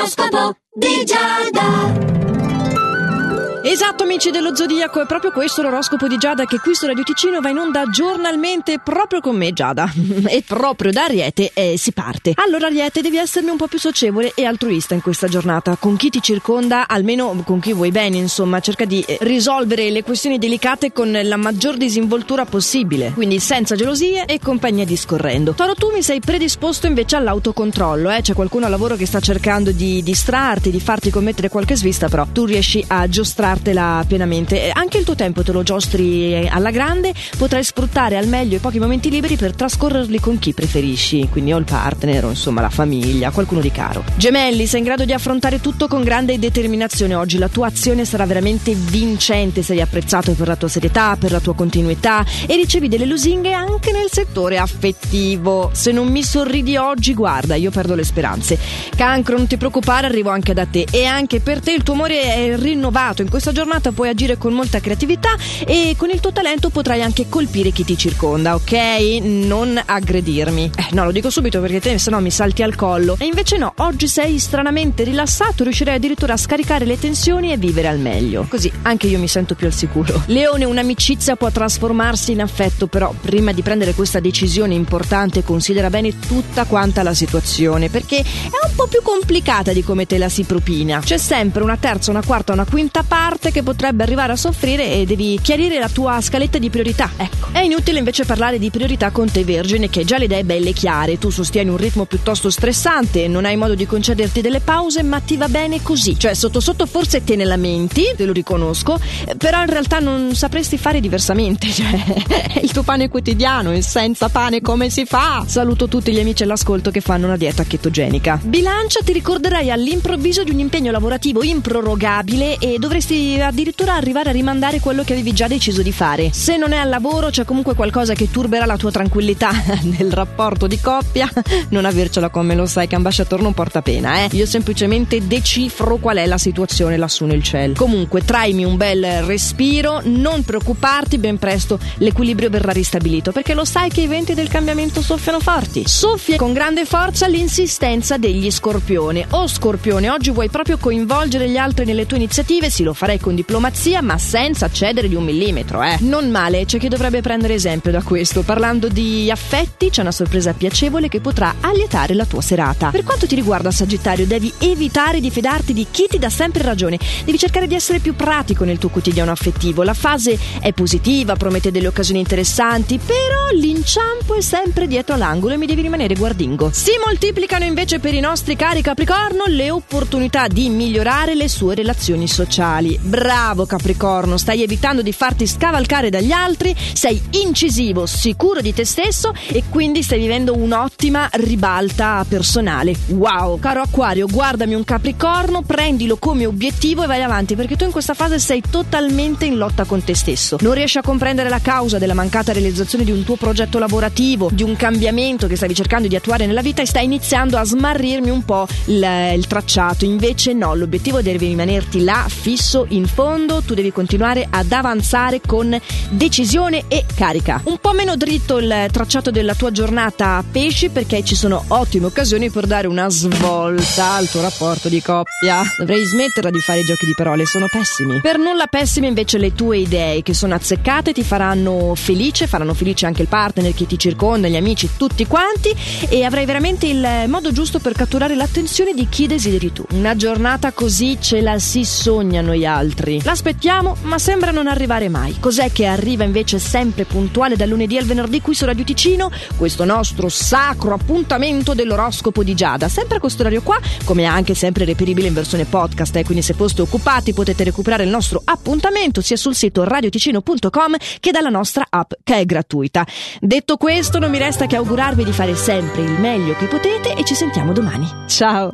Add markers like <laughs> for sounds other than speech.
L'oroscopo di Giada. Esatto amici dello Zodiaco, è proprio questo l'oroscopo di Giada che qui su Radio Ticino va in onda giornalmente proprio con me Giada. <laughs> e proprio da Ariete eh, si parte. Allora Ariete devi esserne un po' più socievole e altruista in questa giornata. Con chi ti circonda, almeno con chi vuoi bene insomma, cerca di eh, risolvere le questioni delicate con la maggior disinvoltura possibile. Quindi senza gelosie e compagnia discorrendo. Toro tu mi sei predisposto invece all'autocontrollo, eh? c'è qualcuno al lavoro che sta cercando di distrarti, di farti commettere qualche svista, però tu riesci a giostrare giostrartela pienamente. Anche il tuo tempo te lo giostri alla grande, potrai sfruttare al meglio i pochi momenti liberi per trascorrerli con chi preferisci, quindi o il partner o insomma la famiglia, qualcuno di caro. Gemelli, sei in grado di affrontare tutto con grande determinazione oggi, la tua azione sarà veramente vincente, sei apprezzato per la tua serietà, per la tua continuità e ricevi delle lusinghe anche nel settore affettivo. Se non mi sorridi oggi, guarda, io perdo le speranze. Cancro, non ti preoccupare, arrivo anche da te e anche per te il tuo amore è rinnovato in questo questa giornata puoi agire con molta creatività e con il tuo talento potrai anche colpire chi ti circonda, ok? Non aggredirmi. Eh, no, lo dico subito perché te se no mi salti al collo. E invece no, oggi sei stranamente rilassato, riuscirai addirittura a scaricare le tensioni e vivere al meglio. Così anche io mi sento più al sicuro. Leone, un'amicizia può trasformarsi in affetto, però prima di prendere questa decisione importante considera bene tutta quanta la situazione, perché è un po' più complicata di come te la si propina. C'è sempre una terza, una quarta, una quinta parte parte che potrebbe arrivare a soffrire e devi chiarire la tua scaletta di priorità. Ecco. È inutile invece parlare di priorità con te vergine che già le idee belle chiare, tu sostieni un ritmo piuttosto stressante, non hai modo di concederti delle pause, ma ti va bene così. Cioè sotto sotto forse te ne lamenti, te lo riconosco, però in realtà non sapresti fare diversamente, <laughs> cioè è il tuo pane quotidiano e senza pane come si fa? Saluto tutti gli amici all'ascolto che fanno una dieta chetogenica. Bilancia ti ricorderai all'improvviso di un impegno lavorativo improrogabile e dovresti addirittura arrivare a rimandare quello che avevi già deciso di fare. Se non è al lavoro, c'è comunque qualcosa che turberà la tua tranquillità <laughs> nel rapporto di coppia. Non avercela come lo sai che ambasciatore non porta pena, eh. Io semplicemente decifro qual è la situazione lassù nel cielo. Comunque, traimi un bel respiro, non preoccuparti, ben presto l'equilibrio verrà ristabilito, perché lo sai che i venti del cambiamento soffiano forti. Soffia con grande forza l'insistenza degli scorpioni. Oh scorpione, oggi vuoi proprio coinvolgere gli altri nelle tue iniziative? Sì, lo farei con diplomazia, ma senza cedere di un millimetro, eh. Non male, c'è chi dovrebbe prendere esempio da questo. Parlando di affetti, c'è una sorpresa piacevole che potrà allietare la tua serata. Per quanto ti riguarda, Sagittario, devi evitare di fidarti di chi ti dà sempre ragione. Devi cercare di essere più pratico nel tuo quotidiano affettivo. La fase è positiva, promette delle occasioni interessanti, però l'inciampo è sempre dietro l'angolo e mi devi rimanere guardingo. Si moltiplicano invece per i nostri cari Capricorno le opportunità di migliorare le sue relazioni sociali. Bravo Capricorno, stai evitando di farti scavalcare dagli altri, sei incisivo, sicuro di te stesso e quindi stai vivendo un'ottima ribalta personale. Wow! Caro Acquario, guardami un Capricorno, prendilo come obiettivo e vai avanti perché tu in questa fase sei totalmente in lotta con te stesso. Non riesci a comprendere la causa della mancata realizzazione di un tuo progetto lavorativo, di un cambiamento che stavi cercando di attuare nella vita e stai iniziando a smarrirmi un po' il, il tracciato. Invece no, l'obiettivo deve rimanerti là fisso in fondo tu devi continuare ad avanzare con decisione e carica. Un po' meno dritto il tracciato della tua giornata a pesci perché ci sono ottime occasioni per dare una svolta al tuo rapporto di coppia. Dovrei smetterla di fare giochi di parole, sono pessimi. Per nulla pessime invece le tue idee che sono azzeccate, ti faranno felice, faranno felice anche il partner, chi ti circonda, gli amici, tutti quanti e avrai veramente il modo giusto per catturare l'attenzione di chi desideri tu. Una giornata così ce la si sogna noi altri. L'aspettiamo, ma sembra non arrivare mai. Cos'è che arriva invece sempre puntuale dal lunedì al venerdì qui su Radio Ticino? Questo nostro sacro appuntamento dell'oroscopo di Giada. Sempre a questo orario qua, come anche sempre reperibile in versione podcast, eh? quindi se foste occupati potete recuperare il nostro appuntamento sia sul sito radioticino.com che dalla nostra app che è gratuita. Detto questo, non mi resta che augurarvi di fare sempre il meglio che potete e ci sentiamo domani. Ciao!